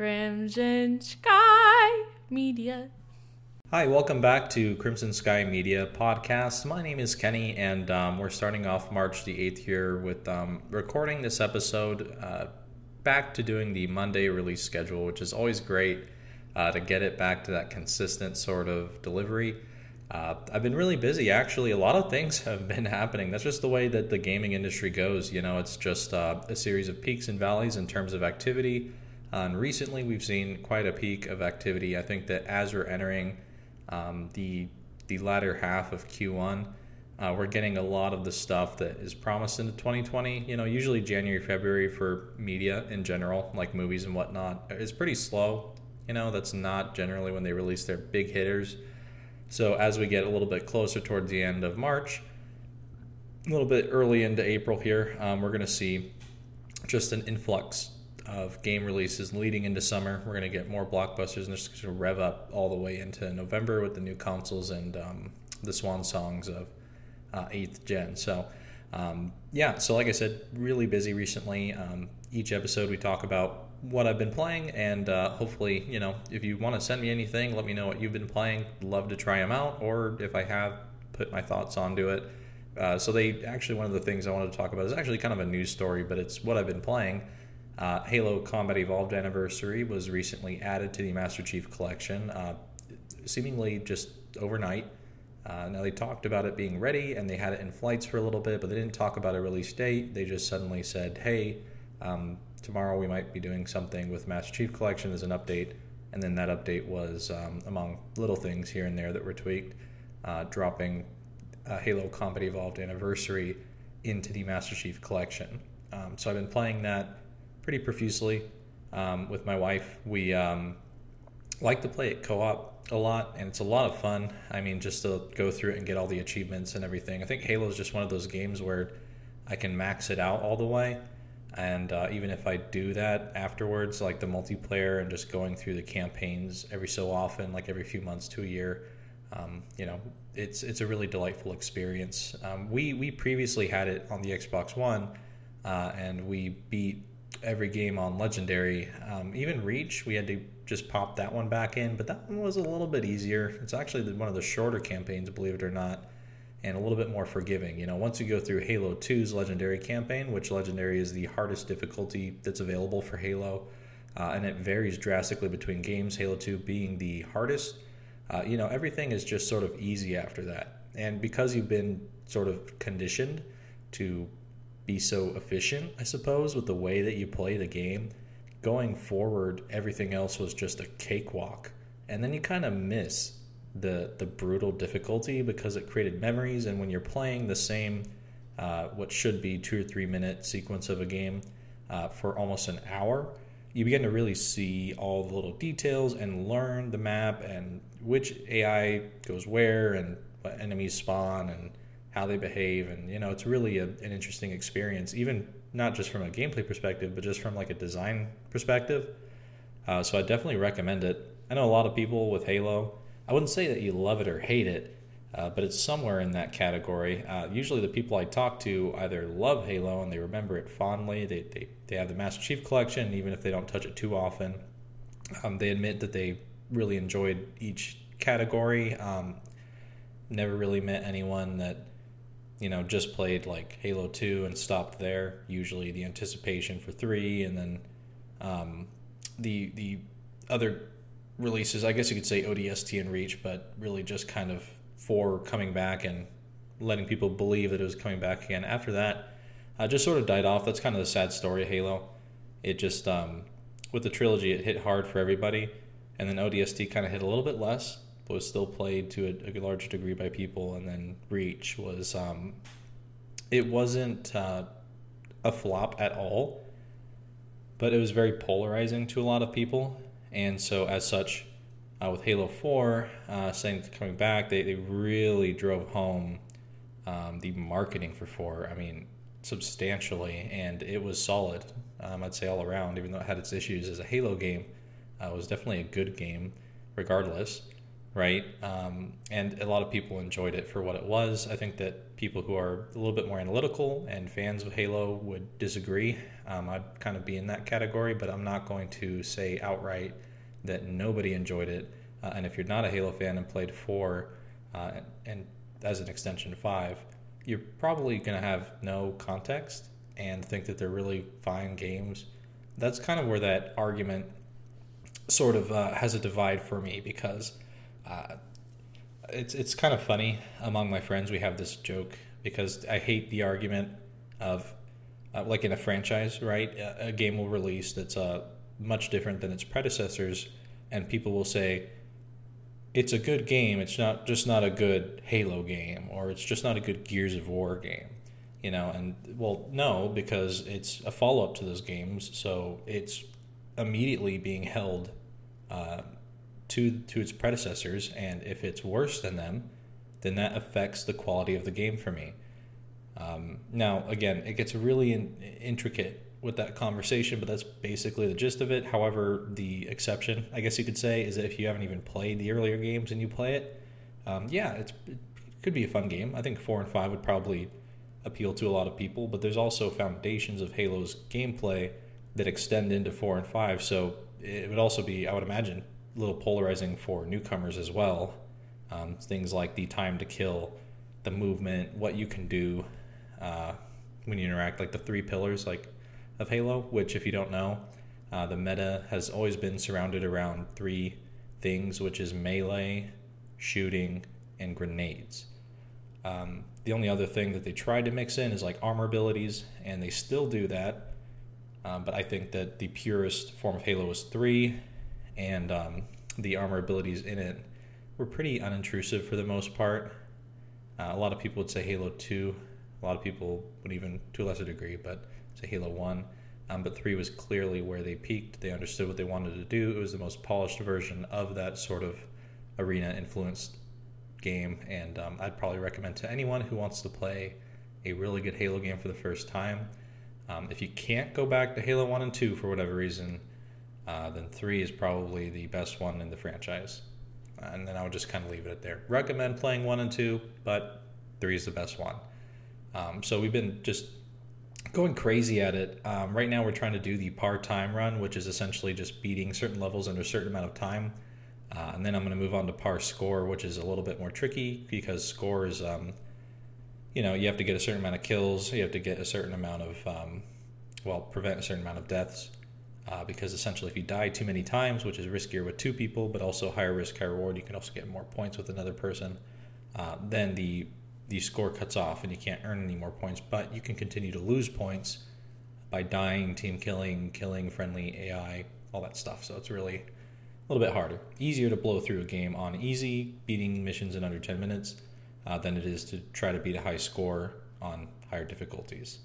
Crimson Sky Media. Hi, welcome back to Crimson Sky Media podcast. My name is Kenny, and um, we're starting off March the 8th here with um, recording this episode uh, back to doing the Monday release schedule, which is always great uh, to get it back to that consistent sort of delivery. Uh, I've been really busy. Actually, a lot of things have been happening. That's just the way that the gaming industry goes. You know, it's just uh, a series of peaks and valleys in terms of activity. And recently, we've seen quite a peak of activity. I think that as we're entering um, the the latter half of Q1, uh, we're getting a lot of the stuff that is promised into 2020. You know, usually January, February for media in general, like movies and whatnot, is pretty slow. You know, that's not generally when they release their big hitters. So as we get a little bit closer towards the end of March, a little bit early into April here, um, we're going to see just an influx of game releases leading into summer. We're going to get more blockbusters and just going to rev up all the way into November with the new consoles and um, the swan songs of uh, 8th gen. So, um, yeah, so like I said, really busy recently. Um, each episode we talk about what I've been playing, and uh, hopefully, you know, if you want to send me anything, let me know what you've been playing. Love to try them out, or if I have, put my thoughts onto it. Uh, so they actually one of the things I wanted to talk about is actually kind of a news story, but it's what I've been playing. Uh, Halo Combat Evolved Anniversary was recently added to the Master Chief Collection, uh, seemingly just overnight. Uh, now they talked about it being ready and they had it in flights for a little bit, but they didn't talk about a release date. They just suddenly said, "Hey, um, tomorrow we might be doing something with Master Chief Collection as an update." And then that update was, um, among little things here and there that were tweaked, uh, dropping Halo Combat Evolved Anniversary into the Master Chief Collection. Um, so I've been playing that pretty profusely um, with my wife. We um, like to play it co op a lot, and it's a lot of fun. I mean, just to go through it and get all the achievements and everything. I think Halo is just one of those games where I can max it out all the way. And uh, even if I do that afterwards, like the multiplayer and just going through the campaigns every so often, like every few months to a year, um, you know, it's it's a really delightful experience. Um, we we previously had it on the Xbox One, uh, and we beat every game on Legendary. Um, even Reach, we had to just pop that one back in, but that one was a little bit easier. It's actually one of the shorter campaigns, believe it or not, and a little bit more forgiving. You know, once you go through Halo 2's Legendary campaign, which Legendary is the hardest difficulty that's available for Halo, uh, and it varies drastically between games, Halo 2 being the hardest. Uh, you know, everything is just sort of easy after that. And because you've been sort of conditioned to be so efficient, I suppose, with the way that you play the game. Going forward, everything else was just a cakewalk. And then you kind of miss the the brutal difficulty because it created memories and when you're playing the same uh, what should be two or three minute sequence of a game uh, for almost an hour you begin to really see all the little details and learn the map and which ai goes where and what enemies spawn and how they behave, and you know, it's really a, an interesting experience, even not just from a gameplay perspective, but just from like a design perspective. Uh, so I definitely recommend it. I know a lot of people with Halo. I wouldn't say that you love it or hate it, uh, but it's somewhere in that category. Uh, usually, the people I talk to either love Halo and they remember it fondly. They they, they have the Master Chief collection, even if they don't touch it too often. Um, they admit that they really enjoyed each category. Um, never really met anyone that you know, just played like Halo 2 and stopped there. Usually the anticipation for 3 and then um, the the other releases, I guess you could say ODST and Reach, but really just kind of for coming back and letting people believe that it was coming back again. After that, uh, just sort of died off. That's kind of the sad story of Halo. It just, um, with the trilogy, it hit hard for everybody. And then ODST kind of hit a little bit less was still played to a, a large degree by people. And then Reach was um, it wasn't uh, a flop at all, but it was very polarizing to a lot of people. And so, as such, uh, with Halo 4 uh, saying coming back, they, they really drove home um, the marketing for 4. I mean, substantially, and it was solid, um, I'd say, all around, even though it had its issues as a Halo game. Uh, it was definitely a good game, regardless. Right? Um, and a lot of people enjoyed it for what it was. I think that people who are a little bit more analytical and fans of Halo would disagree. Um, I'd kind of be in that category, but I'm not going to say outright that nobody enjoyed it. Uh, and if you're not a Halo fan and played 4 uh, and, as an extension 5, you're probably going to have no context and think that they're really fine games. That's kind of where that argument sort of uh, has a divide for me because uh, it's it's kind of funny among my friends. We have this joke because I hate the argument of uh, like in a franchise, right? A, a game will release that's uh, much different than its predecessors, and people will say it's a good game. It's not just not a good Halo game, or it's just not a good Gears of War game. You know, and well, no, because it's a follow up to those games, so it's immediately being held uh, to to its predecessors, and if it's worse than them, then that affects the quality of the game for me. Um, now, again, it gets really in, intricate with that conversation, but that's basically the gist of it. However, the exception, I guess you could say, is that if you haven't even played the earlier games and you play it, um, yeah, it could be a fun game. I think four and five would probably appeal to a lot of people, but there's also foundations of Halo's gameplay that extend into four and five. So it would also be, I would imagine, little polarizing for newcomers as well. Um, things like the time to kill, the movement, what you can do uh, when you interact, like the three pillars like of Halo. Which, if you don't know, uh, the meta has always been surrounded around three things, which is melee, shooting, and grenades. Um, the only other thing that they tried to mix in is like armor abilities, and they still do that. Um, but I think that the purest form of Halo is three, and um, the armor abilities in it were pretty unintrusive for the most part. Uh, a lot of people would say Halo 2. A lot of people would even, to a lesser degree, but say Halo 1. Um, but 3 was clearly where they peaked. They understood what they wanted to do. It was the most polished version of that sort of arena influenced game. And um, I'd probably recommend to anyone who wants to play a really good Halo game for the first time. Um, if you can't go back to Halo 1 and 2 for whatever reason, uh, then three is probably the best one in the franchise. And then I would just kind of leave it at there. Recommend playing one and two, but three is the best one. Um, so we've been just going crazy at it. Um, right now, we're trying to do the par time run, which is essentially just beating certain levels under a certain amount of time. Uh, and then I'm going to move on to par score, which is a little bit more tricky because score is, um, you know, you have to get a certain amount of kills, you have to get a certain amount of, um, well, prevent a certain amount of deaths uh, because essentially if you die too many times, which is riskier with two people, but also higher risk, higher reward, you can also get more points with another person. Uh, then the the score cuts off and you can't earn any more points, but you can continue to lose points by dying, team killing, killing friendly AI, all that stuff. So it's really a little bit harder. Easier to blow through a game on easy, beating missions in under 10 minutes, uh, than it is to try to beat a high score on higher difficulties.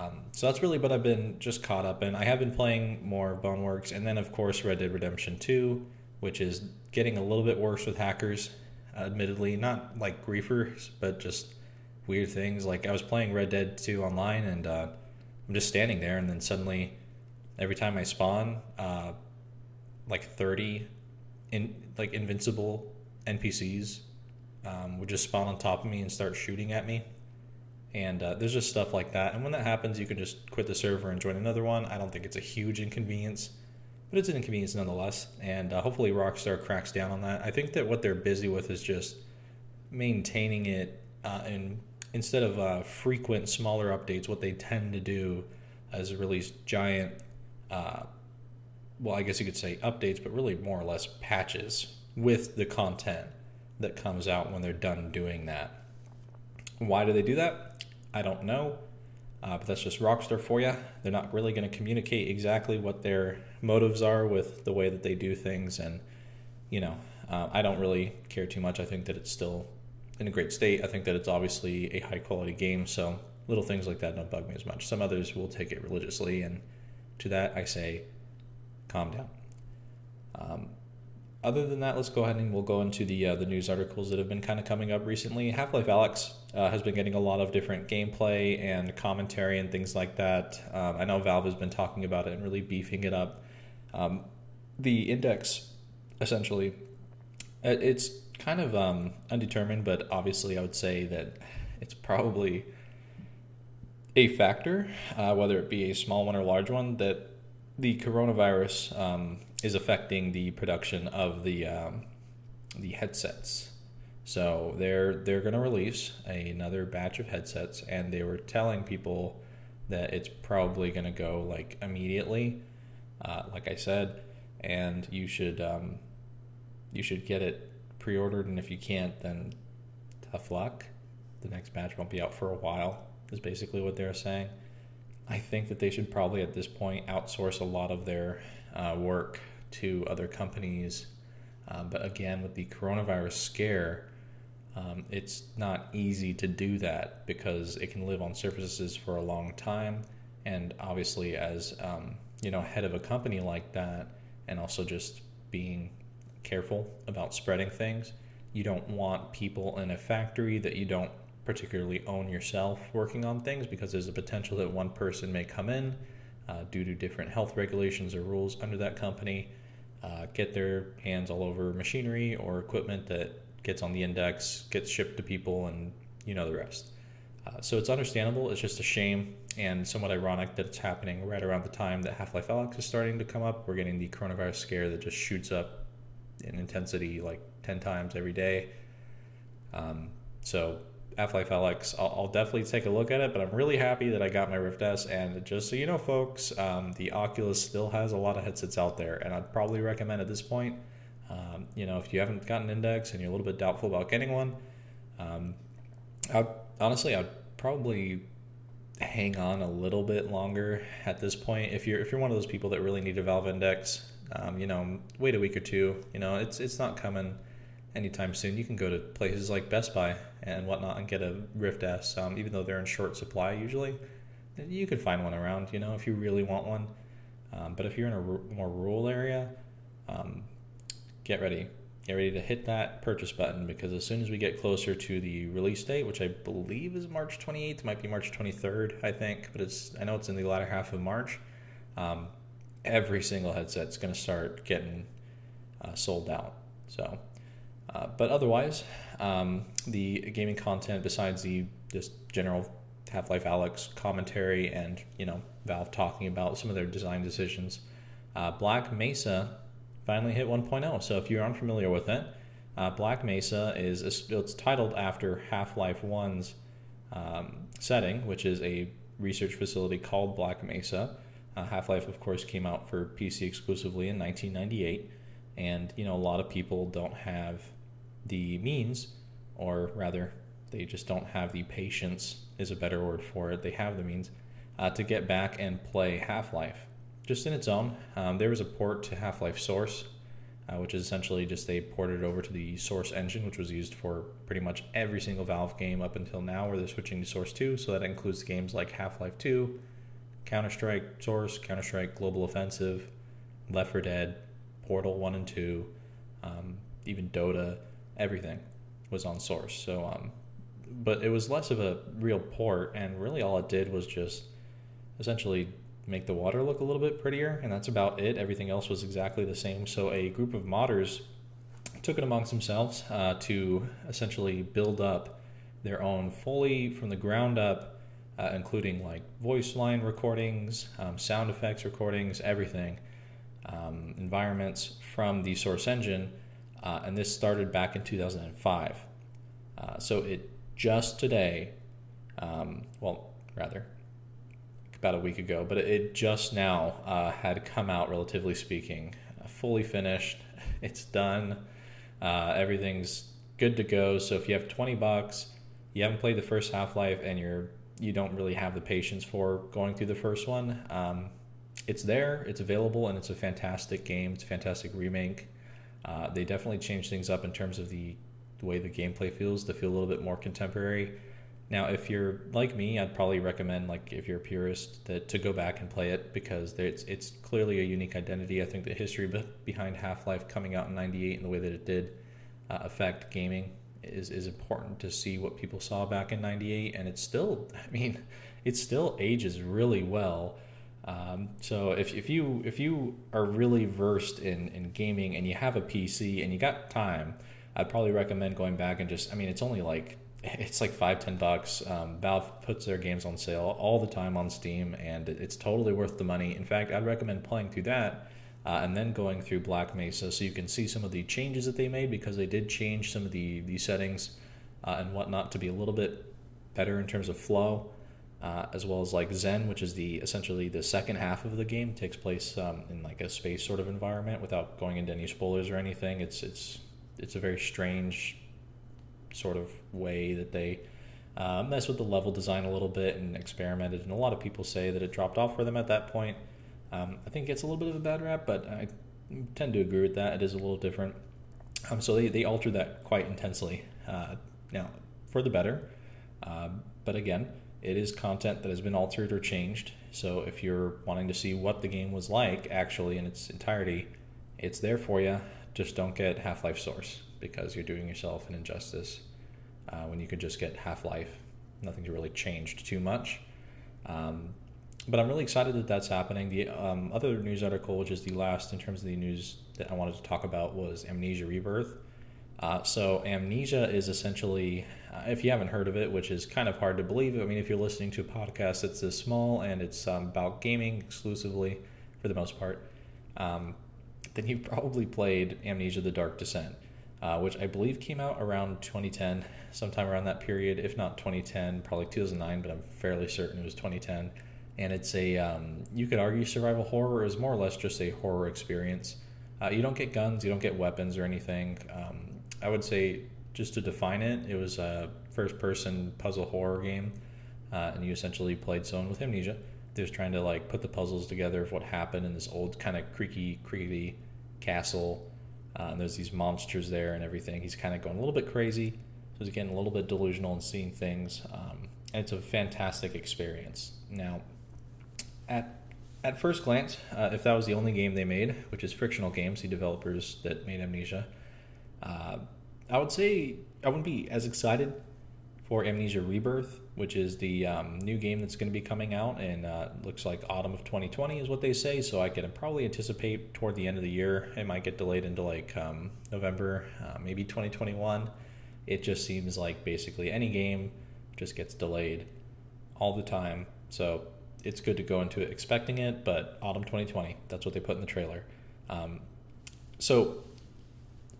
Um, so that's really what I've been just caught up in. I have been playing more Boneworks, and then of course Red Dead Redemption 2, which is getting a little bit worse with hackers. Admittedly, not like griefers, but just weird things. Like I was playing Red Dead 2 online, and uh, I'm just standing there, and then suddenly, every time I spawn, uh, like 30 in like invincible NPCs um, would just spawn on top of me and start shooting at me and uh, there's just stuff like that. And when that happens, you can just quit the server and join another one. I don't think it's a huge inconvenience, but it's an inconvenience nonetheless. And uh, hopefully, Rockstar cracks down on that. I think that what they're busy with is just maintaining it uh, and instead of uh, frequent smaller updates, what they tend to do is release giant, uh, well, I guess you could say updates, but really more or less patches with the content that comes out when they're done doing that. Why do they do that? I don't know. Uh, but that's just Rockstar for you. They're not really going to communicate exactly what their motives are with the way that they do things. And, you know, uh, I don't really care too much. I think that it's still in a great state. I think that it's obviously a high quality game. So little things like that don't bug me as much. Some others will take it religiously. And to that, I say, calm down. Um, other than that, let's go ahead and we'll go into the uh, the news articles that have been kind of coming up recently. Half Life Alyx uh, has been getting a lot of different gameplay and commentary and things like that. Um, I know Valve has been talking about it and really beefing it up. Um, the index, essentially, Uh, It's kind of um, undetermined, but obviously, I would say that it's probably a factor, uh, whether it be a small one or large one, that the coronavirus um, is affecting the production of the um, the headsets. So they're they're going to release another batch of headsets, and they were telling people that it's probably going to go like immediately, uh, like I said, and you should um, you should get it pre-ordered, and if you can't, then tough luck. The next batch won't be out for a while. Is basically what they're saying. I think that they should probably at this point outsource a lot of their uh, work to other companies. Uh, but again, with the coronavirus scare, um, it's not easy to do that because it can live on surfaces for a long time. And obviously, as um, you know, head of a company like that, and also just being careful about spreading things, you don't want people in a factory that you don't particularly own yourself working on things because there's a potential that one person may come in uh, due to different health regulations or rules under that company, uh, get their hands all over machinery or equipment that gets on the index, gets shipped to people, and you know the rest. Uh, so it's understandable. It's just a shame and somewhat ironic that it's happening right around the time that Half Life Alyx is starting to come up. We're getting the coronavirus scare that just shoots up in intensity like 10 times every day. Um, so Half Life Alyx, I'll, I'll, definitely take a look at it, but I'm really happy that I got my Rift S. And just so you know, folks, um, the Oculus still has a lot of headsets out there, and I'd probably recommend at this point, um, you know, if you haven't gotten Index and you're a little bit doubtful about getting one, um, I'd, honestly, I'd probably hang on a little bit longer at this point. If you're if you're one of those people that really need a Valve Index, um, you know, wait a week or two. You know, it's it's not coming anytime soon. You can go to places like Best Buy and whatnot and get a Rift S, um, even though they're in short supply usually. You could find one around, you know, if you really want one. Um, but if you're in a r- more rural area, um, get ready. Get ready to hit that purchase button because as soon as we get closer to the release date, which I believe is March 28th, might be March 23rd, I think, but it's I know it's in the latter half of March. Um, every single headset is going to start getting uh, sold out. So uh, but otherwise, um, the gaming content besides the just general Half-Life Alyx commentary and you know Valve talking about some of their design decisions, uh, Black Mesa finally hit 1.0. So if you're unfamiliar with it, uh, Black Mesa is a, it's titled after Half-Life 1's um, setting, which is a research facility called Black Mesa. Uh, Half-Life, of course, came out for PC exclusively in 1998, and you know a lot of people don't have the means, or rather, they just don't have the patience, is a better word for it. They have the means uh, to get back and play Half Life just in its own. Um, there was a port to Half Life Source, uh, which is essentially just they ported it over to the Source engine, which was used for pretty much every single Valve game up until now, where they're switching to Source 2. So that includes games like Half Life 2, Counter Strike Source, Counter Strike Global Offensive, Left 4 Dead, Portal 1 and 2, um, even Dota everything was on source. So, um, but it was less of a real port, and really all it did was just essentially make the water look a little bit prettier, and that's about it. Everything else was exactly the same. So, a group of modders took it amongst themselves uh, to essentially build up their own fully from the ground up. Uh, including like voice line recordings, um, sound effects recordings, everything, um, environments from the source engine uh, and this started back in 2005. Uh, so it just today, um, well, rather, about a week ago, but it just now uh, had come out, relatively speaking, uh, fully finished. It's done. Uh, everything's good to go. So if you have 20 bucks, you haven't played the first Half Life, and you're you don't really have the patience for going through the first one. Um, it's there, it's available, and it's a fantastic game. It's a fantastic remake. Uh, they definitely changed things up in terms of the, the way the gameplay feels to feel a little bit more contemporary. Now, if you're like me, I'd probably recommend, like, if you're a purist, that to go back and play it because it's it's clearly a unique identity. I think the history behind Half Life coming out in '98 and the way that it did uh, affect gaming is is important to see what people saw back in '98, and it's still, I mean, it still ages really well. Um, so if, if you if you are really versed in, in gaming and you have a PC and you got time, I'd probably recommend going back and just I mean it's only like it's like five ten bucks. Um, Valve puts their games on sale all the time on Steam and it's totally worth the money. In fact, I'd recommend playing through that. Uh, and then going through Black Mesa so you can see some of the changes that they made because they did change some of the, the settings uh, and whatnot to be a little bit better in terms of flow uh, as well as like Xen, which is the essentially the second half of the game, takes place um, in like a space sort of environment. Without going into any spoilers or anything, it's it's it's a very strange sort of way that they uh, mess with the level design a little bit and experimented. And a lot of people say that it dropped off for them at that point. Um, I think it's a little bit of a bad rap, but I tend to agree with that. It is a little different. Um, so they, they altered that quite intensely. Uh, now, for the better. Uh, but again, it is content that has been altered or changed. So if you're wanting to see what the game was like actually in its entirety, it's there for you. Just don't get Half Life Source because you're doing yourself an injustice uh, when you could just get Half Life. Nothing's really changed too much. Um, but I'm really excited that that's happening. The um, other news article, which is the last in terms of the news that I wanted to talk about, was Amnesia Rebirth. Uh, so Amnesia is essentially, uh, if you haven't heard of it, which is kind of hard to believe. I mean, if you're listening to a podcast that's this small and it's um, about gaming exclusively for the most part, um, then you've probably played Amnesia: The Dark Descent, uh, which I believe came out around 2010, sometime around that period, if not 2010, probably 2009, but I'm fairly certain it was 2010. And it's a, um, you could argue survival horror is more or less just a horror experience. Uh, you don't get guns, you don't get weapons or anything. Um, I would say, just to define it, it was a first person puzzle horror game. Uh, and you essentially played someone with amnesia. They was trying to like put the puzzles together of what happened in this old kind of creaky, creaky castle. Uh, and there's these monsters there and everything. He's kind of going a little bit crazy. So he's getting a little bit delusional and seeing things. Um, and it's a fantastic experience. Now, at at first glance, uh, if that was the only game they made, which is Frictional Games, the developers that made Amnesia, uh, I would say I wouldn't be as excited for Amnesia Rebirth, which is the um, new game that's going to be coming out, and uh, looks like autumn of 2020 is what they say. So I can probably anticipate toward the end of the year. It might get delayed into like um, November, uh, maybe 2021. It just seems like basically any game just gets delayed all the time. So it's good to go into it expecting it, but autumn 2020, that's what they put in the trailer. Um, so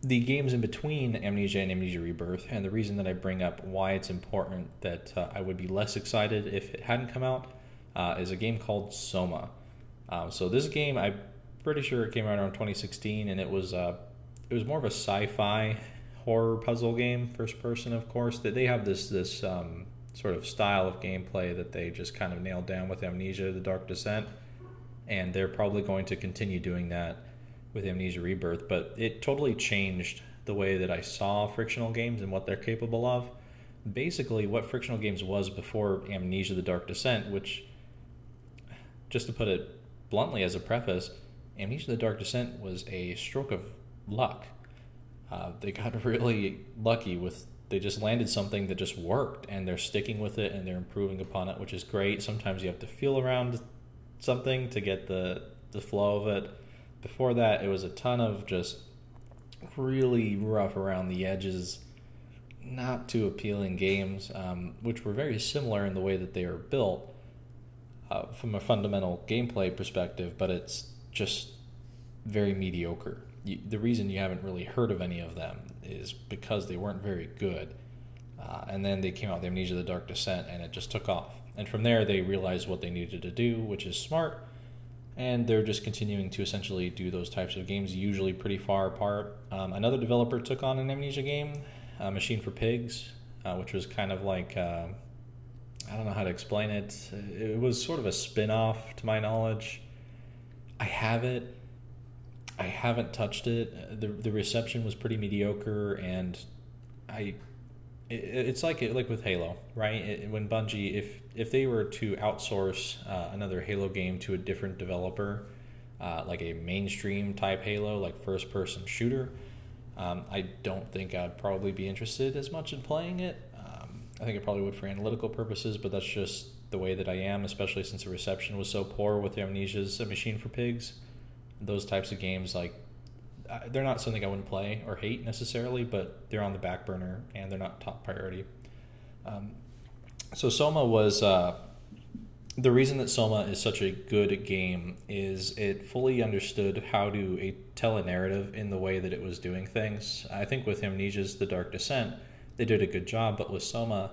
the games in between Amnesia and Amnesia Rebirth, and the reason that I bring up why it's important that uh, I would be less excited if it hadn't come out, uh, is a game called Soma. Um, so this game, I'm pretty sure it came out around 2016, and it was uh, it was more of a sci-fi horror puzzle game, first person, of course. That they have this this um, sort of style of gameplay that they just kind of nailed down with Amnesia: The Dark Descent, and they're probably going to continue doing that with Amnesia Rebirth, but it totally changed the way that I saw frictional games and what they're capable of. Basically, what frictional games was before Amnesia the Dark Descent, which, just to put it bluntly as a preface, Amnesia the Dark Descent was a stroke of luck. Uh, they got really lucky with they just landed something that just worked and they're sticking with it and they're improving upon it which is great sometimes you have to feel around something to get the the flow of it before that, it was a ton of just really rough around the edges, not too appealing games, um, which were very similar in the way that they are built uh, from a fundamental gameplay perspective, but it's just very mediocre. You, the reason you haven't really heard of any of them is because they weren't very good. Uh, and then they came out with Amnesia the Dark Descent, and it just took off. And from there, they realized what they needed to do, which is smart and they're just continuing to essentially do those types of games, usually pretty far apart. Um, another developer took on an Amnesia game, uh, Machine for Pigs, uh, which was kind of like uh, I don't know how to explain it. It was sort of a spin off, to my knowledge. I have it. I haven't touched it. the The reception was pretty mediocre, and I it's like like with Halo, right? It, when Bungie, if if they were to outsource uh, another Halo game to a different developer, uh, like a mainstream type Halo, like first person shooter, um, I don't think I'd probably be interested as much in playing it. Um, I think it probably would for analytical purposes, but that's just the way that I am, especially since the reception was so poor with Amnesia's A Machine for Pigs. Those types of games, like, they're not something I wouldn't play or hate necessarily, but they're on the back burner and they're not top priority. Um, so Soma was uh, the reason that Soma is such a good game is it fully understood how to a, tell a narrative in the way that it was doing things. I think with Amnesia's The Dark Descent, they did a good job, but with Soma,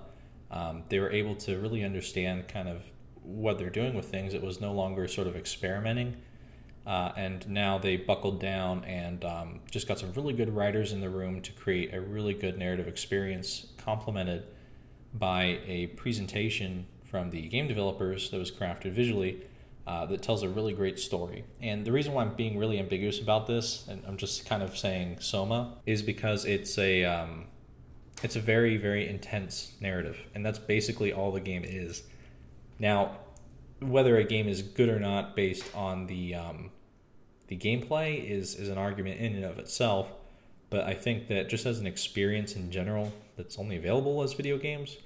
um, they were able to really understand kind of what they're doing with things. It was no longer sort of experimenting. Uh, and now they buckled down and um, just got some really good writers in the room to create a really good narrative experience, complemented by a presentation from the game developers that was crafted visually uh, that tells a really great story. And the reason why I'm being really ambiguous about this, and I'm just kind of saying Soma, is because it's a um, it's a very very intense narrative, and that's basically all the game is. Now, whether a game is good or not based on the um, the gameplay is is an argument in and of itself. But I think that just as an experience in general, that's only available as video games,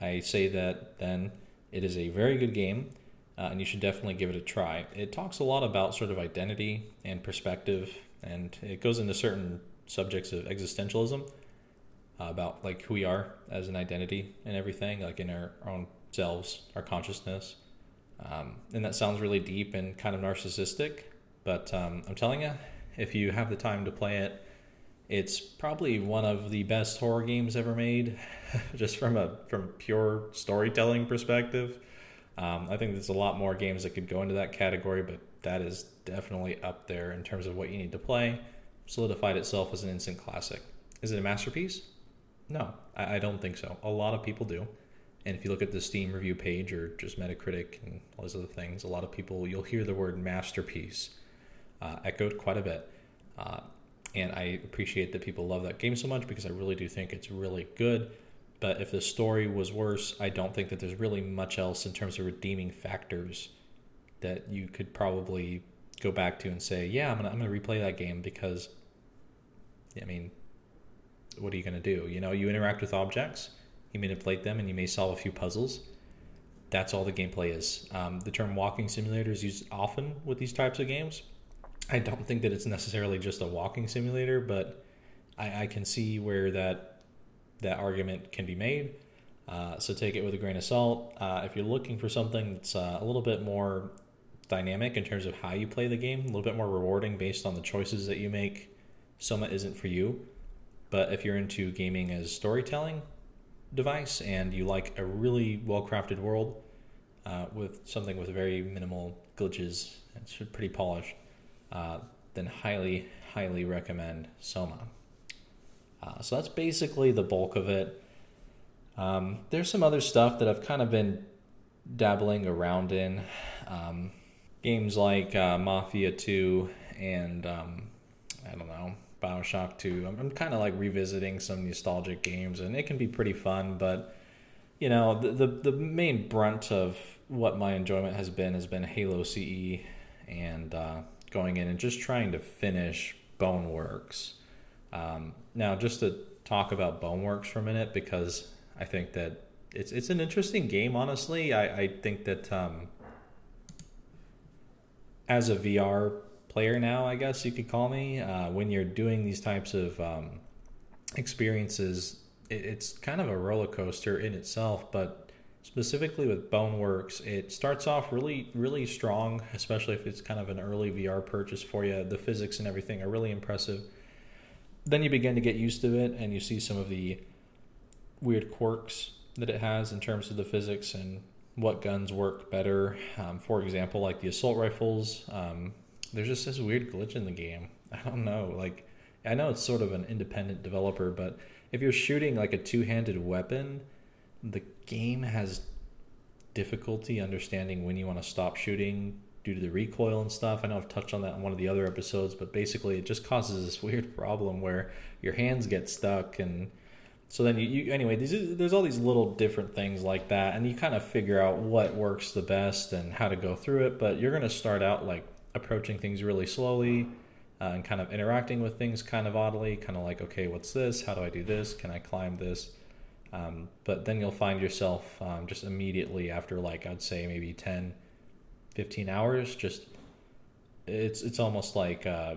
I say that then it is a very good game, uh, and you should definitely give it a try. It talks a lot about sort of identity and perspective, and it goes into certain subjects of existentialism uh, about like who we are as an identity and everything, like in our, our own selves, our consciousness. Um, and that sounds really deep and kind of narcissistic, but um, I'm telling you, if you have the time to play it, it's probably one of the best horror games ever made, just from a from pure storytelling perspective. Um, I think there's a lot more games that could go into that category, but that is definitely up there in terms of what you need to play. Solidified itself as an instant classic. Is it a masterpiece? No, I, I don't think so. A lot of people do. And if you look at the Steam review page or just Metacritic and all those other things, a lot of people, you'll hear the word masterpiece uh, echoed quite a bit. Uh, and I appreciate that people love that game so much because I really do think it's really good. But if the story was worse, I don't think that there's really much else in terms of redeeming factors that you could probably go back to and say, yeah, I'm gonna I'm gonna replay that game because, I mean, what are you gonna do? You know, you interact with objects, you manipulate them, and you may solve a few puzzles. That's all the gameplay is. Um, the term walking simulator is used often with these types of games I don't think that it's necessarily just a walking simulator, but I, I can see where that that argument can be made. Uh, so take it with a grain of salt. Uh, if you're looking for something that's uh, a little bit more dynamic in terms of how you play the game, a little bit more rewarding based on the choices that you make, Soma isn't for you. But if you're into gaming as storytelling device and you like a really well crafted world uh, with something with very minimal glitches, it's pretty polished uh, then highly, highly recommend Soma. Uh, so that's basically the bulk of it. Um, there's some other stuff that I've kind of been dabbling around in. Um, games like uh, Mafia 2 and um, I don't know, Bioshock 2. I'm, I'm kind of like revisiting some nostalgic games and it can be pretty fun, but you know, the, the, the main brunt of what my enjoyment has been has been Halo CE and uh, going in and just trying to finish Boneworks. Um, now, just to talk about Boneworks for a minute, because I think that it's it's an interesting game. Honestly, I, I think that um, as a VR player now, I guess you could call me, uh, when you're doing these types of um, experiences, it, it's kind of a roller coaster in itself, but specifically with Boneworks, it starts off really, really strong, especially if it's kind of an early VR purchase for you. The physics and everything are really impressive. Then you begin to get used to it, and you see some of the weird quirks that it has in terms of the physics and what guns work better. Um, for example, like the assault rifles, um, there's just this weird glitch in the game. I don't know. Like, I know it's sort of an independent developer, but if you're shooting like a two handed weapon, the game has difficulty understanding when you want to stop shooting due to the recoil and stuff. I know I've touched on that in one of the other episodes, but basically it just causes this weird problem where your hands get stuck and so then you, you anyway these, there's all these little different things like that and you kind of figure out what works the best and how to go through it but you're going to start out like approaching things really slowly uh, and kind of interacting with things kind of oddly kind of like okay what's this how do i do this can i climb this Um, but then you'll find yourself um, just immediately after like I'd say maybe 10, 15 hours, just it's it's almost like uh,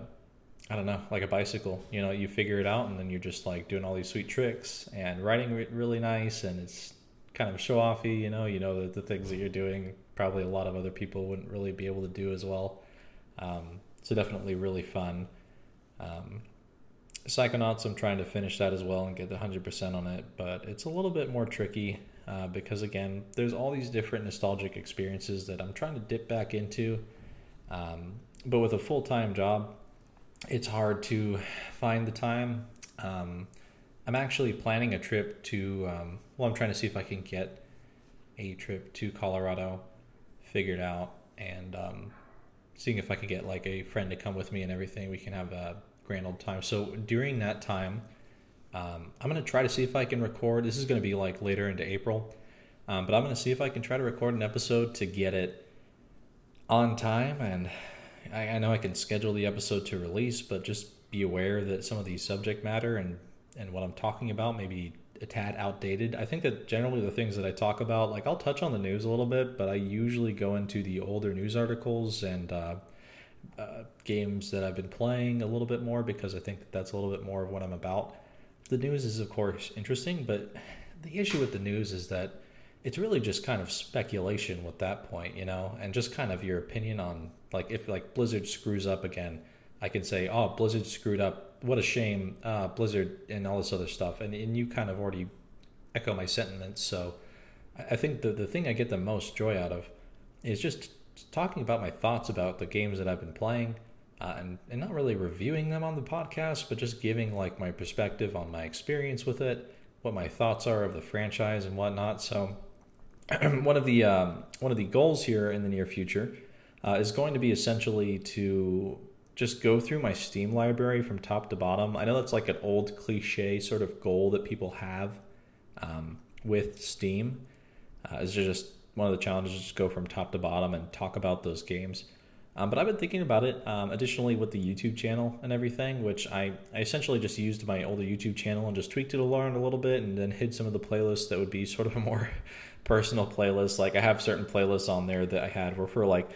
I don't know, like a bicycle. You know, you figure it out, and then you're just like doing all these sweet tricks and riding it really nice, and it's kind of show offy. You know, you know the, the things that you're doing probably a lot of other people wouldn't really be able to do as well. Um, so definitely really fun. Um, Psychonauts, I'm trying to finish that as well and get 100% on it, but it's a little bit more tricky uh, because, again, there's all these different nostalgic experiences that I'm trying to dip back into. Um, but with a full time job, it's hard to find the time. Um, I'm actually planning a trip to, um, well, I'm trying to see if I can get a trip to Colorado figured out and um, seeing if I could get like a friend to come with me and everything. We can have a grand old time. So during that time, um, I'm going to try to see if I can record. This is going to be like later into April, um, but I'm going to see if I can try to record an episode to get it on time. And I, I know I can schedule the episode to release, but just be aware that some of the subject matter and and what I'm talking about maybe a tad outdated. I think that generally the things that I talk about, like I'll touch on the news a little bit, but I usually go into the older news articles and uh, uh, games that I've been playing a little bit more because I think that that's a little bit more of what I'm about. The news is, of course, interesting, but the issue with the news is that it's really just kind of speculation with that point, you know, and just kind of your opinion on like if like Blizzard screws up again, I can say, oh, Blizzard screwed up what a shame, uh, Blizzard and all this other stuff. And, and you kind of already echo my sentiments. So I think the, the thing I get the most joy out of is just talking about my thoughts about the games that I've been playing. Uh, and, and not really reviewing them on the podcast, but just giving like my perspective on my experience with it, what my thoughts are of the franchise and whatnot. So, one of the um, one of the goals here in the near future uh, is going to be essentially to just go through my Steam library from top to bottom. I know that's like an old cliche sort of goal that people have um, with Steam. Uh, just one of the challenges, just go from top to bottom and talk about those games. Um, but I've been thinking about it. Um, additionally, with the YouTube channel and everything, which I, I essentially just used my older YouTube channel and just tweaked it along a little bit, and then hid some of the playlists that would be sort of a more personal playlist. Like I have certain playlists on there that I had were for like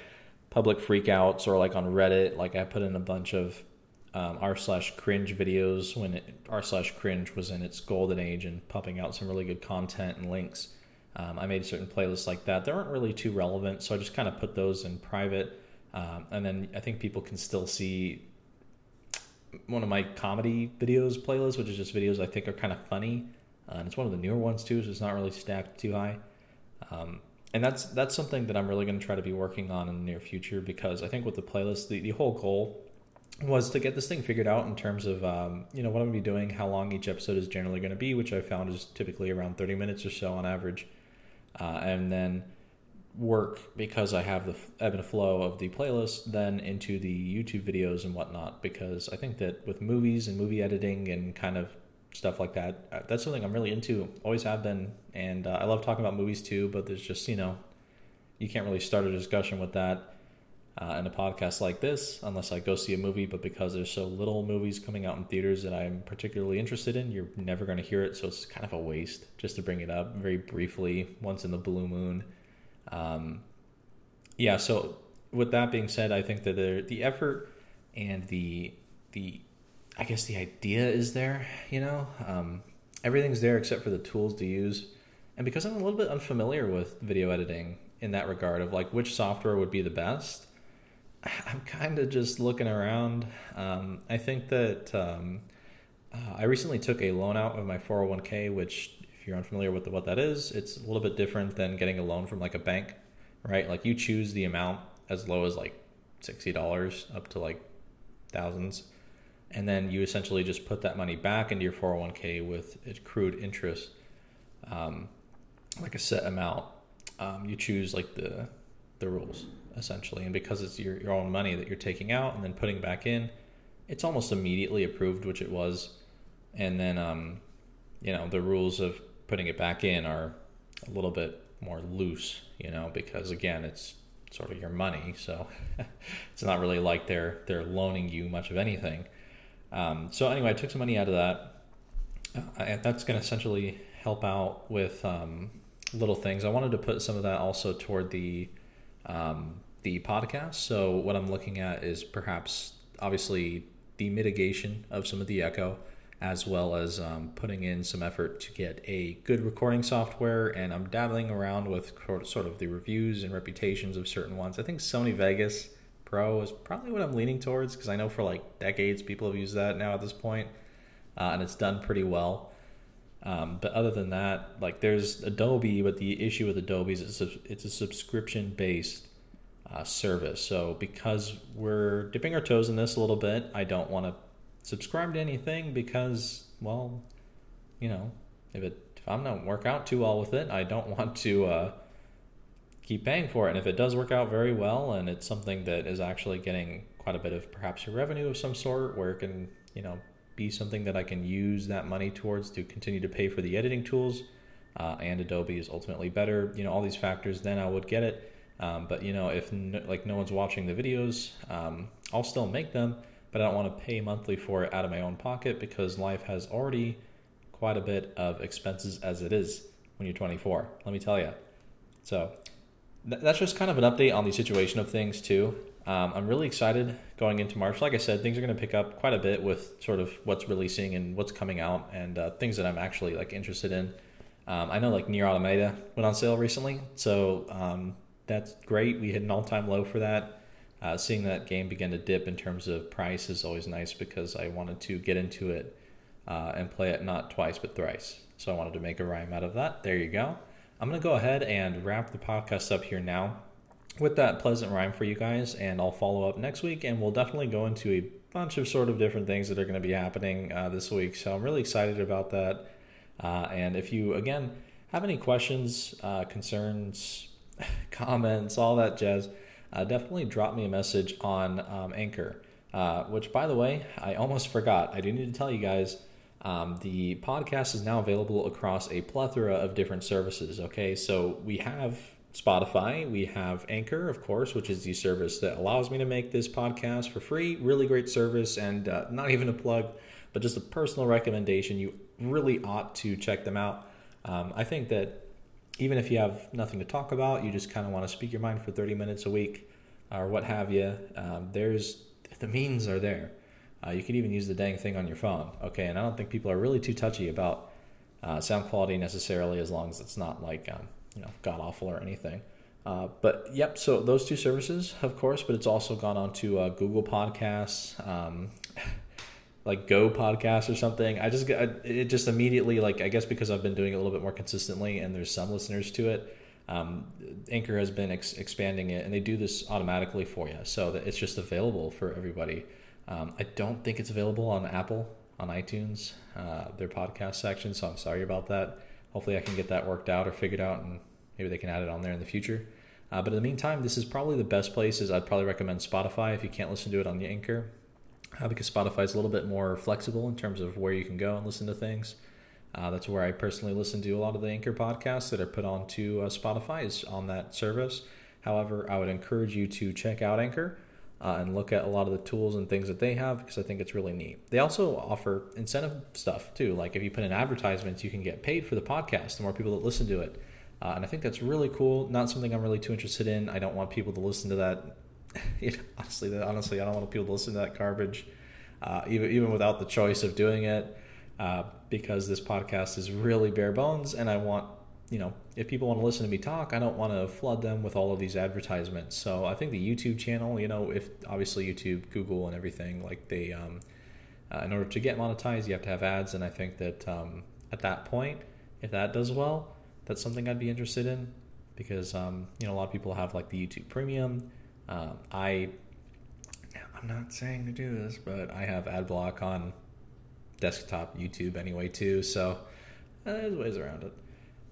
public freakouts or like on Reddit, like I put in a bunch of um, r slash cringe videos when r slash cringe was in its golden age and pumping out some really good content and links. Um, I made certain playlists like that. They weren't really too relevant, so I just kind of put those in private. Um, and then I think people can still see one of my comedy videos playlist, which is just videos I think are kind of funny. Uh, and it's one of the newer ones too, so it's not really stacked too high. Um, and that's that's something that I'm really going to try to be working on in the near future because I think with the playlist, the, the whole goal was to get this thing figured out in terms of um, you know what I'm going to be doing, how long each episode is generally going to be, which I found is typically around 30 minutes or so on average, uh, and then work because I have the ebb and flow of the playlist then into the YouTube videos and whatnot because I think that with movies and movie editing and kind of stuff like that. Uh, that's something I'm really into, always have been, and uh, I love talking about movies too. But there's just you know, you can't really start a discussion with that uh, in a podcast like this unless I go see a movie. But because there's so little movies coming out in theaters that I'm particularly interested in, you're never going to hear it. So it's kind of a waste just to bring it up very briefly once in the blue moon. Um, yeah. So with that being said, I think that the, the effort and the the I guess the idea is there, you know? Um, everything's there except for the tools to use. And because I'm a little bit unfamiliar with video editing in that regard of like which software would be the best, I'm kind of just looking around. Um, I think that um, uh, I recently took a loan out of my 401k, which, if you're unfamiliar with what that is, it's a little bit different than getting a loan from like a bank, right? Like you choose the amount as low as like $60 up to like thousands and then you essentially just put that money back into your 401k with accrued interest, um, like a set amount. Um, you choose like the the rules essentially, and because it's your your own money that you're taking out and then putting back in, it's almost immediately approved, which it was, and then um, you know the rules of putting it back in are a little bit more loose, you know, because again it's sort of your money, so it's not really like they're they're loaning you much of anything. Um, so anyway, I took some money out of that. Uh, that's going to essentially help out with um, little things. I wanted to put some of that also toward the um, the podcast. So what I'm looking at is perhaps obviously the mitigation of some of the echo, as well as um, putting in some effort to get a good recording software. And I'm dabbling around with sort of the reviews and reputations of certain ones. I think Sony Vegas Pro is probably what I'm leaning towards because I know for like decades people have used that now at this point, uh, and it's done pretty well. Um, but other than that, like there's Adobe, but the issue with Adobe is it's a, it's a subscription based uh, service. So because we're dipping our toes in this a little bit, I don't want to subscribe to anything because, well, you know, if it if I'm not work out too well with it, I don't want to uh, keep paying for it. And if it does work out very well, and it's something that is actually getting quite a bit of perhaps revenue of some sort, where it can you know be something that I can use that money towards to continue to pay for the editing tools, uh, and Adobe is ultimately better. You know all these factors, then I would get it. Um, but you know, if no, like no one's watching the videos, um, I'll still make them, but I don't want to pay monthly for it out of my own pocket because life has already quite a bit of expenses as it is when you're 24. Let me tell you. So that's just kind of an update on the situation of things too. Um, I'm really excited going into March. Like I said, things are going to pick up quite a bit with sort of what's releasing and what's coming out, and uh, things that I'm actually like interested in. Um, I know like NieR Automata went on sale recently, so um, that's great. We hit an all time low for that. Uh, seeing that game begin to dip in terms of price is always nice because I wanted to get into it uh, and play it not twice but thrice. So I wanted to make a rhyme out of that. There you go. I'm going to go ahead and wrap the podcast up here now with that pleasant rhyme for you guys, and I'll follow up next week, and we'll definitely go into a bunch of sort of different things that are going to be happening uh, this week. So I'm really excited about that. Uh, and if you, again, have any questions, uh, concerns, comments, all that jazz, uh, definitely drop me a message on um, Anchor. Uh, which, by the way, I almost forgot. I do need to tell you guys um, the podcast is now available across a plethora of different services. Okay, so we have Spotify, we have Anchor, of course, which is the service that allows me to make this podcast for free. Really great service, and uh, not even a plug, but just a personal recommendation. You really ought to check them out. Um, I think that even if you have nothing to talk about, you just kind of want to speak your mind for 30 minutes a week or what have you, um, there's the means are there. Uh, you can even use the dang thing on your phone. Okay, and I don't think people are really too touchy about uh, sound quality necessarily, as long as it's not like um, you know god awful or anything. Uh, but yep, so those two services, of course, but it's also gone on to uh, Google Podcasts. Um, like Go Podcasts or something. I just got it just immediately like I guess because I've been doing it a little bit more consistently and there's some listeners to it. Um, Anchor has been ex- expanding it and they do this automatically for you so that it's just available for everybody. Um, I don't think it's available on Apple on iTunes, uh, their podcast section. So I'm sorry about that. Hopefully I can get that worked out or figured out and maybe they can add it on there in the future. Uh, but in the meantime, this is probably the best places. I'd probably recommend Spotify if you can't listen to it on the Anchor uh, because Spotify is a little bit more flexible in terms of where you can go and listen to things. Uh, that's where I personally listen to a lot of the Anchor podcasts that are put onto uh, Spotify is on that service. However, I would encourage you to check out Anchor uh, and look at a lot of the tools and things that they have because I think it's really neat. They also offer incentive stuff too. Like if you put in advertisements, you can get paid for the podcast. The more people that listen to it, uh, and I think that's really cool. Not something I'm really too interested in. I don't want people to listen to that honestly, honestly, I don't want people to listen to that garbage, uh, even even without the choice of doing it, uh, because this podcast is really bare bones, and I want you know if people want to listen to me talk, I don't want to flood them with all of these advertisements. So I think the YouTube channel, you know, if obviously YouTube, Google, and everything, like they, um, uh, in order to get monetized, you have to have ads, and I think that um, at that point, if that does well, that's something I'd be interested in because um, you know a lot of people have like the YouTube Premium um, I I'm not saying to do this, but I have ad block on desktop YouTube anyway too, so uh, there's ways around it.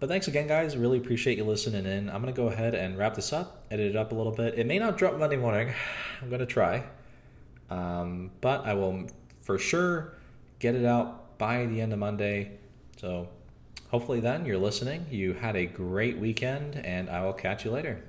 But thanks again, guys. Really appreciate you listening in. I'm gonna go ahead and wrap this up, edit it up a little bit. It may not drop Monday morning. I'm gonna try, um, but I will for sure get it out by the end of Monday. So hopefully then you're listening. You had a great weekend, and I will catch you later.